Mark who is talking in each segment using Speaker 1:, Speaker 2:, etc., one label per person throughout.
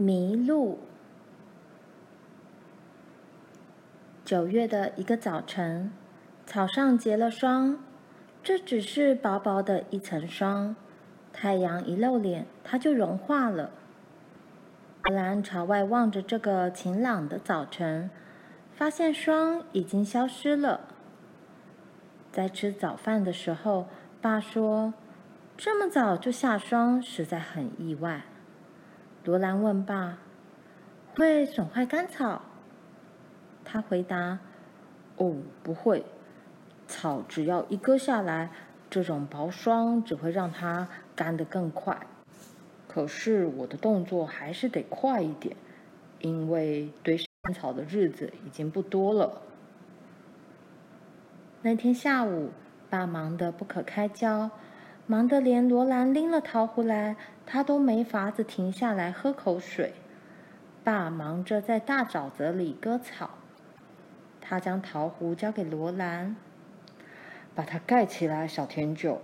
Speaker 1: 迷路。九月的一个早晨，草上结了霜，这只是薄薄的一层霜。太阳一露脸，它就融化了。罗兰朝外望着这个晴朗的早晨，发现霜已经消失了。在吃早饭的时候，爸说：“这么早就下霜，实在很意外。”罗兰问爸：“会损坏干草？”他回答：“哦，不会。草只要一割下来，这种薄霜只会让它干得更快。可是我的动作还是得快一点，因为堆干草的日子已经不多了。”那天下午，爸忙得不可开交，忙得连罗兰拎了陶壶来，他都没法子停下来喝口水。爸忙着在大沼泽里割草，他将陶壶交给罗兰，把它盖起来，小甜酒。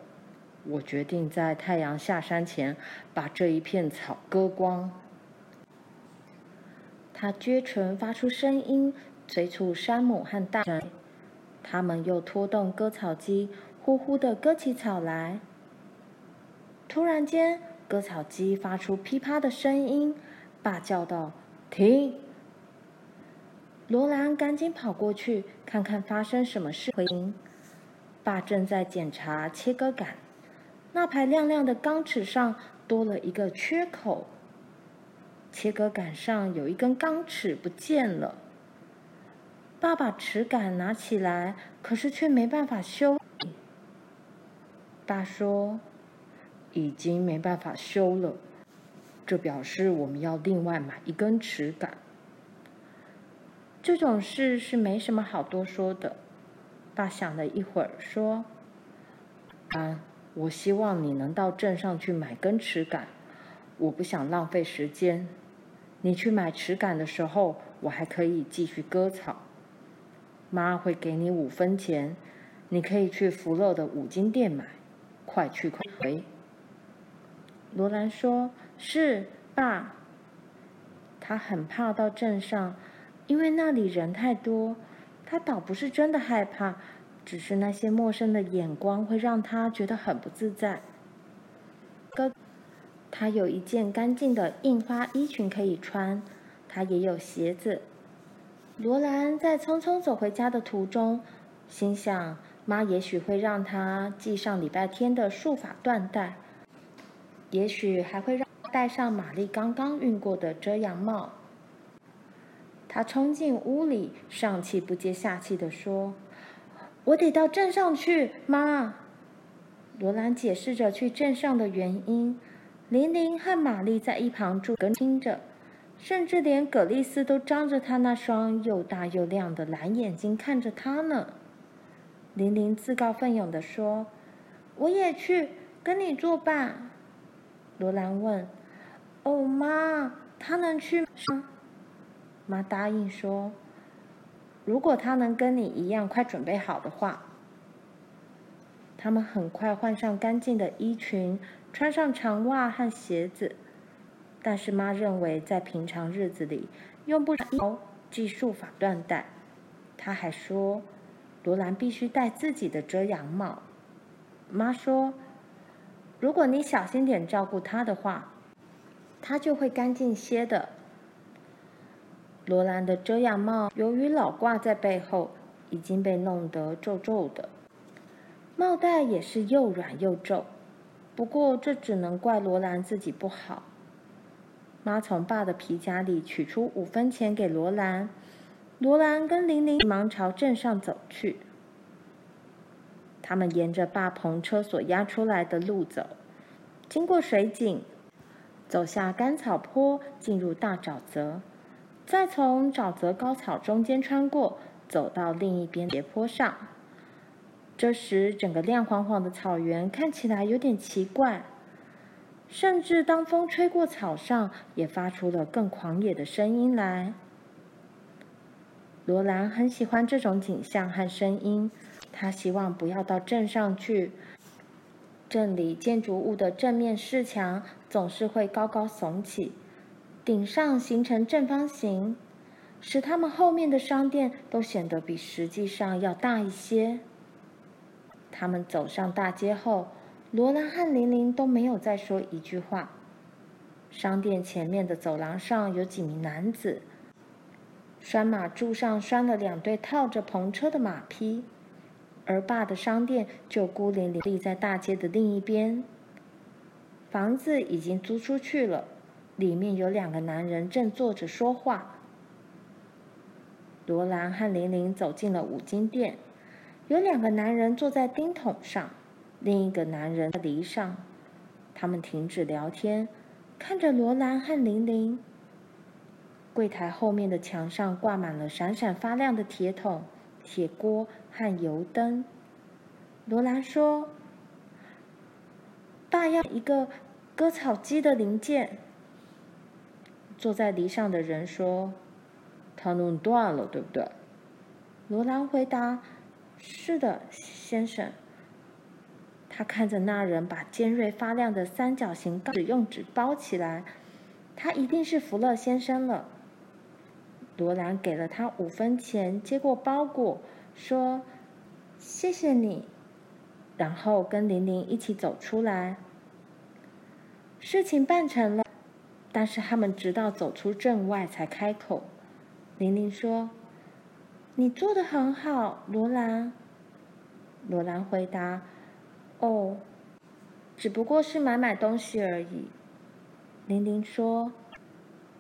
Speaker 1: 我决定在太阳下山前把这一片草割光。他撅唇发出声音，催促山姆和大神。他们又拖动割草机，呼呼地割起草来。突然间，割草机发出噼啪的声音，爸叫道：“停！”罗兰赶紧跑过去，看看发生什么事。回应，爸正在检查切割杆，那排亮亮的钢齿上多了一个缺口。切割杆上有一根钢齿不见了。爸把齿杆拿起来，可是却没办法修。爸说：“已经没办法修了，这表示我们要另外买一根齿杆。”这种事是没什么好多说的。爸想了一会儿，说：“啊，我希望你能到镇上去买根齿杆，我不想浪费时间。你去买齿杆的时候，我还可以继续割草。”妈会给你五分钱，你可以去福乐的五金店买。快去快回。罗兰说：“是，爸。”他很怕到镇上，因为那里人太多。他倒不是真的害怕，只是那些陌生的眼光会让他觉得很不自在。哥，他有一件干净的印花衣裙可以穿，他也有鞋子。罗兰在匆匆走回家的途中，心想：妈也许会让他系上礼拜天的束发缎带，也许还会让戴上玛丽刚刚熨过的遮阳帽。她冲进屋里，上气不接下气地说：“我得到镇上去，妈。”罗兰解释着去镇上的原因，琳琳和玛丽在一旁住跟听着。甚至连葛丽丝都张着她那双又大又亮的蓝眼睛看着她呢。琳琳自告奋勇地说：“我也去跟你作伴。”罗兰问：“哦，妈，他能去吗？”妈答应说：“如果他能跟你一样快准备好的话。”他们很快换上干净的衣裙，穿上长袜和鞋子。但是妈认为，在平常日子里用不着系束法缎带。她还说，罗兰必须戴自己的遮阳帽。妈说，如果你小心点照顾它的话，它就会干净些的。罗兰的遮阳帽由于老挂在背后，已经被弄得皱皱的，帽带也是又软又皱。不过这只能怪罗兰自己不好。妈从爸的皮夹里取出五分钱给罗兰，罗兰跟琳琳忙朝镇上走去。他们沿着爸篷车所压出来的路走，经过水井，走下干草坡，进入大沼泽，再从沼泽高草中间穿过，走到另一边斜坡上。这时，整个亮晃晃的草原看起来有点奇怪。甚至当风吹过草上，也发出了更狂野的声音来。罗兰很喜欢这种景象和声音，他希望不要到镇上去。镇里建筑物的正面饰墙总是会高高耸起，顶上形成正方形，使他们后面的商店都显得比实际上要大一些。他们走上大街后，罗兰和玲玲都没有再说一句话。商店前面的走廊上有几名男子，拴马柱上拴了两对套着篷车的马匹，而爸的商店就孤零零立在大街的另一边。房子已经租出去了，里面有两个男人正坐着说话。罗兰和玲玲走进了五金店。有两个男人坐在钉筒上，另一个男人在犁上。他们停止聊天，看着罗兰和玲玲。柜台后面的墙上挂满了闪闪发亮的铁桶、铁锅和油灯。罗兰说：“爸要一个割草机的零件。”坐在犁上的人说：“他弄断了，对不对？”罗兰回答。是的，先生。他看着那人把尖锐发亮的三角形钢用纸包起来，他一定是福勒先生了。罗兰给了他五分钱，接过包裹，说：“谢谢你。”然后跟玲玲一起走出来。事情办成了，但是他们直到走出镇外才开口。玲玲说。你做的很好，罗兰。罗兰回答：“哦，只不过是买买东西而已。”玲玲说：“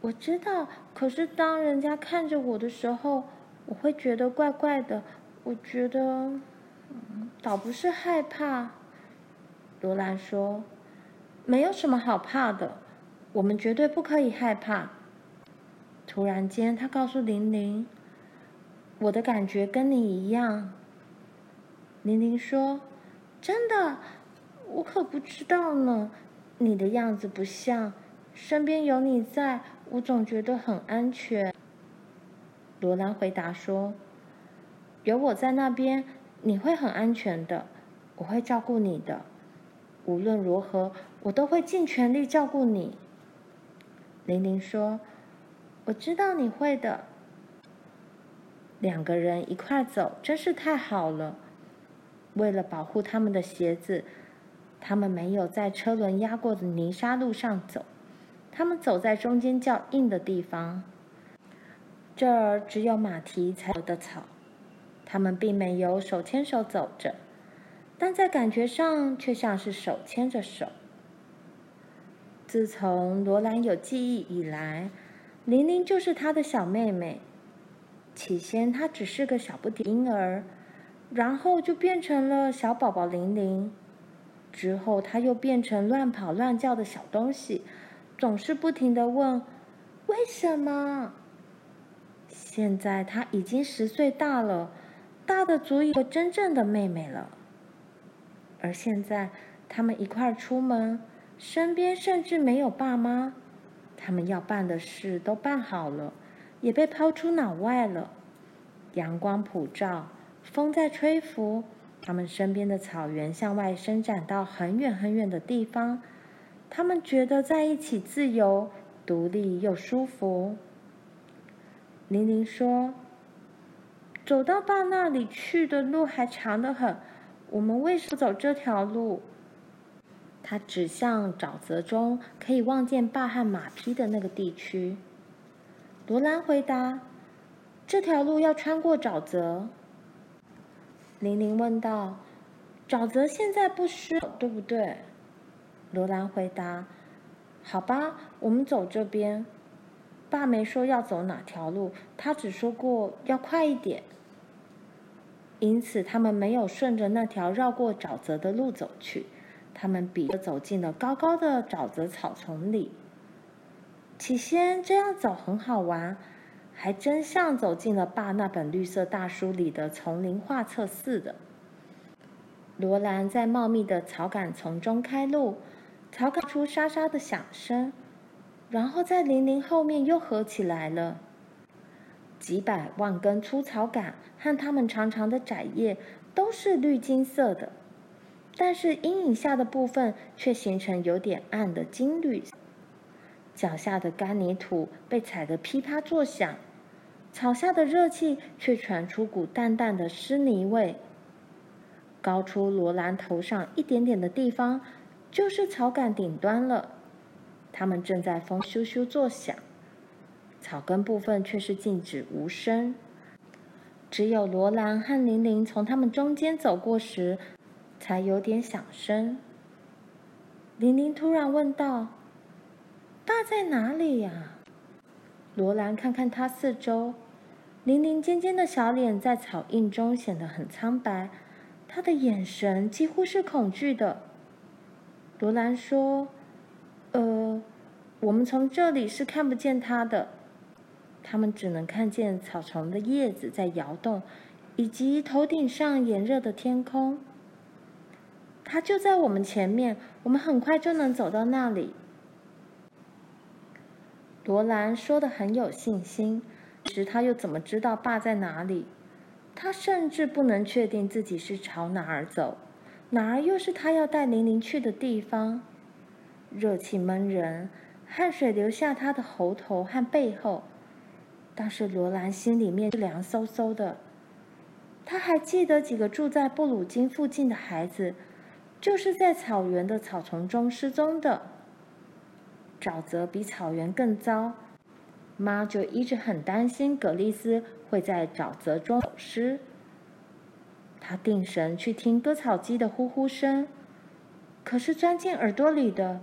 Speaker 1: 我知道，可是当人家看着我的时候，我会觉得怪怪的。我觉得，倒不是害怕。”罗兰说：“没有什么好怕的，我们绝对不可以害怕。”突然间，他告诉玲玲。我的感觉跟你一样，玲玲说：“真的，我可不知道呢。你的样子不像，身边有你在，我总觉得很安全。”罗兰回答说：“有我在那边，你会很安全的。我会照顾你的，无论如何，我都会尽全力照顾你。”玲玲说：“我知道你会的。”两个人一块走，真是太好了。为了保护他们的鞋子，他们没有在车轮压过的泥沙路上走，他们走在中间较硬的地方。这儿只有马蹄才有的草。他们并没有手牵手走着，但在感觉上却像是手牵着手。自从罗兰有记忆以来，玲玲就是他的小妹妹。起先，他只是个小不点婴儿，然后就变成了小宝宝玲玲。之后，他又变成乱跑乱叫的小东西，总是不停的问：“为什么？”现在他已经十岁大了，大的足以做真正的妹妹了。而现在，他们一块出门，身边甚至没有爸妈，他们要办的事都办好了。也被抛出脑外了。阳光普照，风在吹拂，他们身边的草原向外伸展到很远很远的地方。他们觉得在一起自由、独立又舒服。玲玲说：“走到爸那里去的路还长得很，我们为什么走这条路？”他指向沼泽中可以望见爸和马匹的那个地区。罗兰回答：“这条路要穿过沼泽。”玲玲问道：“沼泽现在不湿，对不对？”罗兰回答：“好吧，我们走这边。爸没说要走哪条路，他只说过要快一点。因此，他们没有顺着那条绕过沼泽的路走去，他们比着走进了高高的沼泽草丛里。起先这样走很好玩，还真像走进了爸那本绿色大书里的丛林画册似的。罗兰在茂密的草杆丛中开路，草杆出沙沙的响声，然后在玲玲后面又合起来了。几百万根粗草杆和它们长长的窄叶都是绿金色的，但是阴影下的部分却形成有点暗的金绿。脚下的干泥土被踩得噼啪作响，草下的热气却传出股淡淡的湿泥味。高出罗兰头上一点点的地方，就是草杆顶端了。它们正在风咻咻作响，草根部分却是静止无声。只有罗兰和玲玲从它们中间走过时，才有点响声。玲玲突然问道：“爸在哪里呀？”罗兰看看他四周，玲玲尖尖的小脸在草印中显得很苍白，她的眼神几乎是恐惧的。罗兰说：“呃，我们从这里是看不见他的。”他们只能看见草丛的叶子在摇动，以及头顶上炎热的天空。它就在我们前面，我们很快就能走到那里。罗兰说得很有信心，可是他又怎么知道爸在哪里？他甚至不能确定自己是朝哪儿走，哪儿又是他要带玲玲去的地方。热气闷人，汗水流下他的喉头和背后。但是罗兰心里面是凉飕飕的。他还记得几个住在布鲁金附近的孩子，就是在草原的草丛中失踪的。沼泽比草原更糟，妈就一直很担心葛丽丝会在沼泽中走失。他定神去听割草机的呼呼声，可是钻进耳朵里的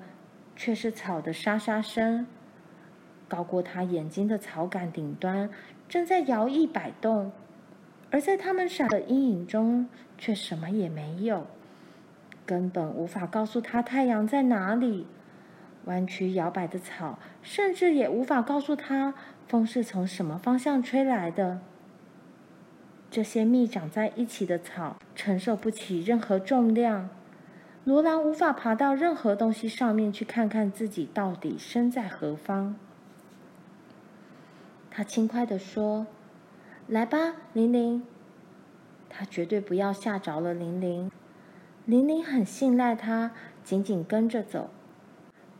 Speaker 1: 却是草的沙沙声。高过他眼睛的草杆顶端正在摇曳摆动，而在他们闪的阴影中却什么也没有，根本无法告诉他太阳在哪里。弯曲摇摆的草甚至也无法告诉他风是从什么方向吹来的。这些密长在一起的草承受不起任何重量，罗兰无法爬到任何东西上面去看看自己到底身在何方。他轻快地说：“来吧，玲玲。”他绝对不要吓着了玲玲。玲玲很信赖他，紧紧跟着走。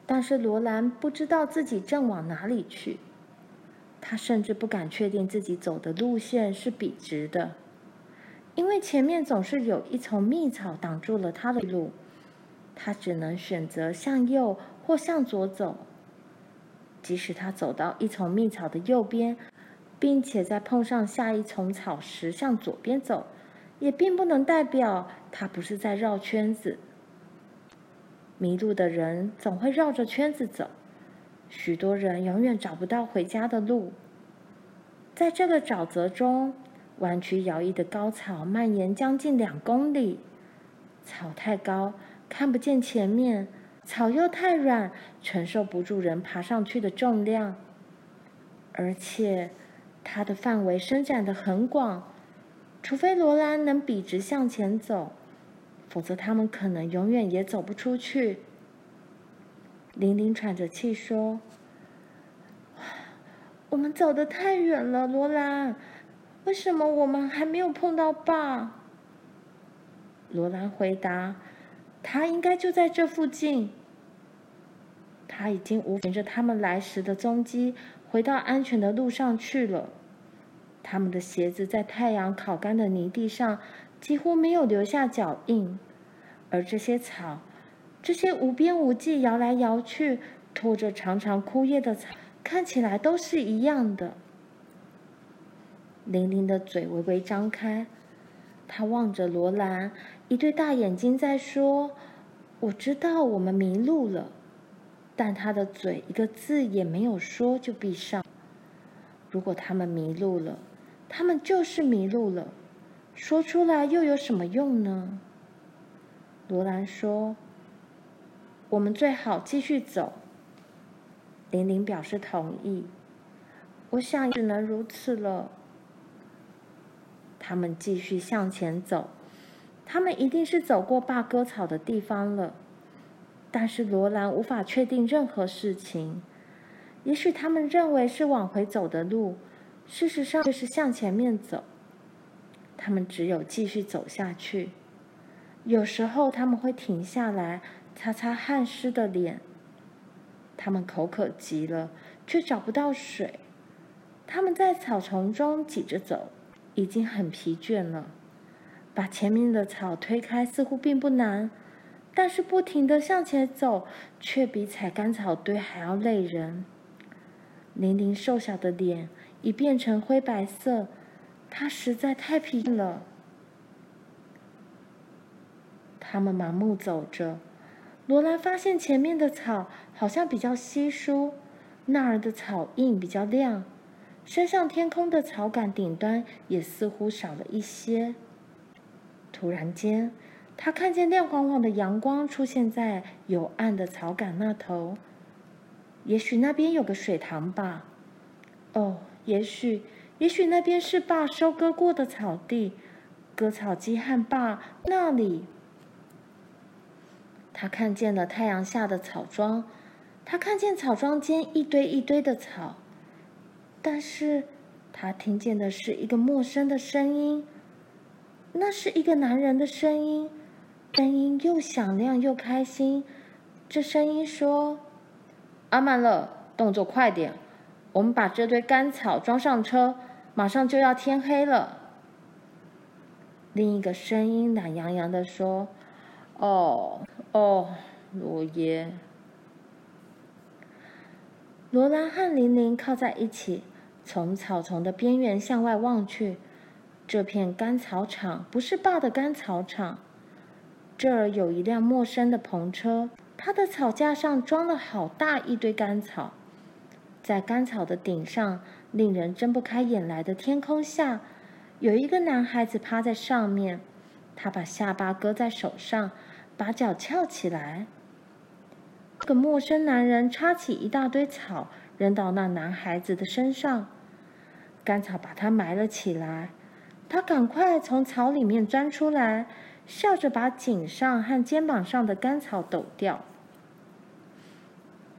Speaker 1: 但是罗兰不知道自己正往哪里去，他甚至不敢确定自己走的路线是笔直的，因为前面总是有一丛密草挡住了他的路。他只能选择向右或向左走。即使他走到一丛密草的右边，并且在碰上下一丛草时向左边走，也并不能代表他不是在绕圈子。迷路的人总会绕着圈子走，许多人永远找不到回家的路。在这个沼泽中，弯曲摇曳的高草蔓延将近两公里，草太高，看不见前面。草又太软，承受不住人爬上去的重量，而且它的范围伸展得很广，除非罗兰能笔直向前走，否则他们可能永远也走不出去。玲玲喘着气说：“我们走得太远了，罗兰，为什么我们还没有碰到爸？”罗兰回答。他应该就在这附近。他已经无循着他们来时的踪迹，回到安全的路上去了。他们的鞋子在太阳烤干的泥地上几乎没有留下脚印，而这些草，这些无边无际摇来摇去、拖着长长枯叶的草，看起来都是一样的。玲玲的嘴微微张开，她望着罗兰。一对大眼睛在说：“我知道我们迷路了。”但她的嘴一个字也没有说，就闭上。如果他们迷路了，他们就是迷路了，说出来又有什么用呢？罗兰说：“我们最好继续走。”玲玲表示同意。我想只能如此了。他们继续向前走。他们一定是走过爸割草的地方了，但是罗兰无法确定任何事情。也许他们认为是往回走的路，事实上却是向前面走。他们只有继续走下去。有时候他们会停下来，擦擦汗湿的脸。他们口渴极了，却找不到水。他们在草丛中挤着走，已经很疲倦了。把前面的草推开似乎并不难，但是不停地向前走，却比踩干草堆还要累人。玲玲瘦小的脸已变成灰白色，她实在太疲倦了。他们盲目走着，罗兰发现前面的草好像比较稀疏，那儿的草印比较亮，伸向天空的草杆顶端也似乎少了一些。突然间，他看见亮晃晃的阳光出现在有暗的草杆那头。也许那边有个水塘吧？哦，也许，也许那边是爸收割过的草地，割草机和爸那里。他看见了太阳下的草庄，他看见草庄间一堆一堆的草，但是他听见的是一个陌生的声音。那是一个男人的声音，声音又响亮又开心。这声音说：“阿曼勒，动作快点，我们把这堆干草装上车，马上就要天黑了。”另一个声音懒洋洋地说：“哦，哦，罗耶。”罗兰和玲玲靠在一起，从草丛的边缘向外望去。这片干草场不是爸的干草场，这儿有一辆陌生的篷车，它的草架上装了好大一堆干草，在干草的顶上，令人睁不开眼来的天空下，有一个男孩子趴在上面，他把下巴搁在手上，把脚翘起来。这个陌生男人插起一大堆草，扔到那男孩子的身上，干草把他埋了起来。他赶快从草里面钻出来，笑着把颈上和肩膀上的干草抖掉。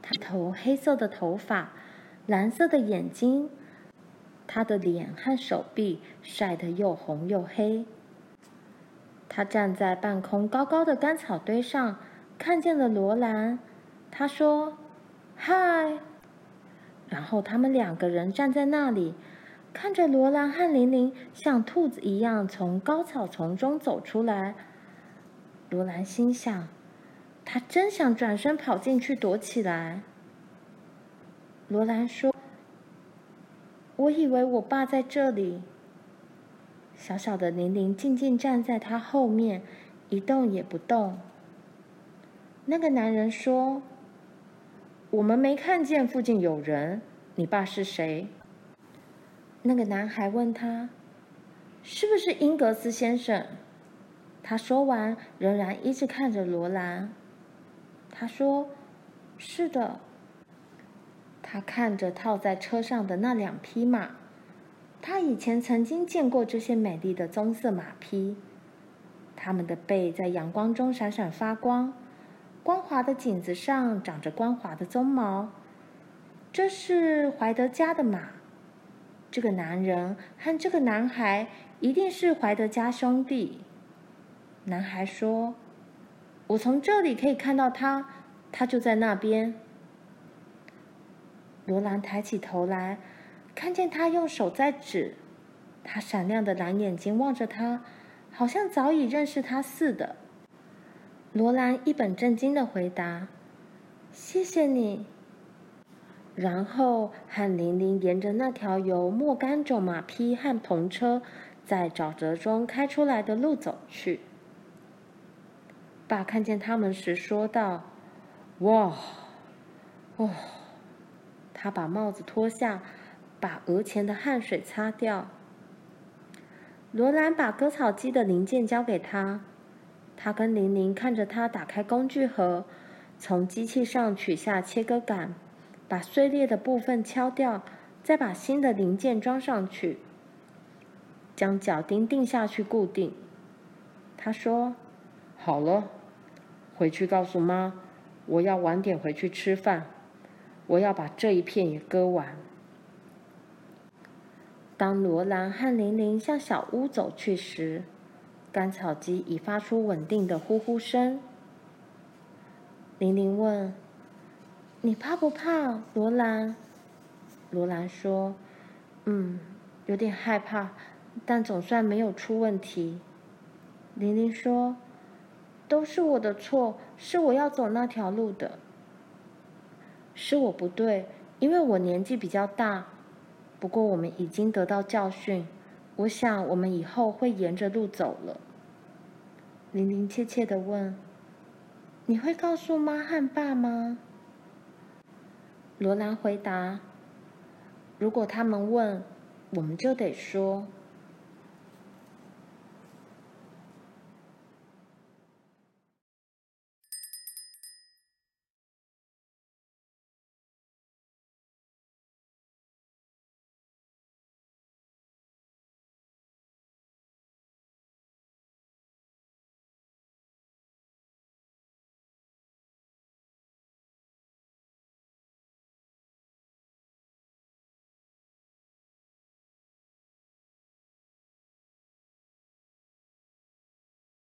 Speaker 1: 他头黑色的头发，蓝色的眼睛，他的脸和手臂晒得又红又黑。他站在半空高高的干草堆上，看见了罗兰。他说：“嗨。”然后他们两个人站在那里。看着罗兰和玲玲像兔子一样从高草丛中走出来，罗兰心想：他真想转身跑进去躲起来。罗兰说：“我以为我爸在这里。”小小的玲玲静静站在他后面，一动也不动。那个男人说：“我们没看见附近有人，你爸是谁？”那个男孩问他：“是不是英格斯先生？”他说完，仍然一直看着罗兰。他说：“是的。”他看着套在车上的那两匹马，他以前曾经见过这些美丽的棕色马匹，它们的背在阳光中闪闪发光，光滑的颈子上长着光滑的鬃毛。这是怀德家的马。这个男人和这个男孩一定是怀德家兄弟。男孩说：“我从这里可以看到他，他就在那边。”罗兰抬起头来，看见他用手在指，他闪亮的蓝眼睛望着他，好像早已认识他似的。罗兰一本正经的回答：“谢谢你。”然后和玲玲沿着那条由莫甘种马匹和篷车在沼泽中开出来的路走去。爸看见他们时说道：“哇，哦！”他把帽子脱下，把额前的汗水擦掉。罗兰把割草机的零件交给他，他跟玲玲看着他打开工具盒，从机器上取下切割杆。把碎裂的部分敲掉，再把新的零件装上去，将脚钉钉下去固定。他说：“好了，回去告诉妈，我要晚点回去吃饭。我要把这一片也割完。”当罗兰和玲玲向小屋走去时，干草机已发出稳定的呼呼声。玲玲问。你怕不怕，罗兰？罗兰说：“嗯，有点害怕，但总算没有出问题。”玲玲说：“都是我的错，是我要走那条路的，是我不对，因为我年纪比较大。不过我们已经得到教训，我想我们以后会沿着路走了。”玲玲怯怯的问：“你会告诉妈和爸吗？”罗兰回答：“如果他们问，我们就得说，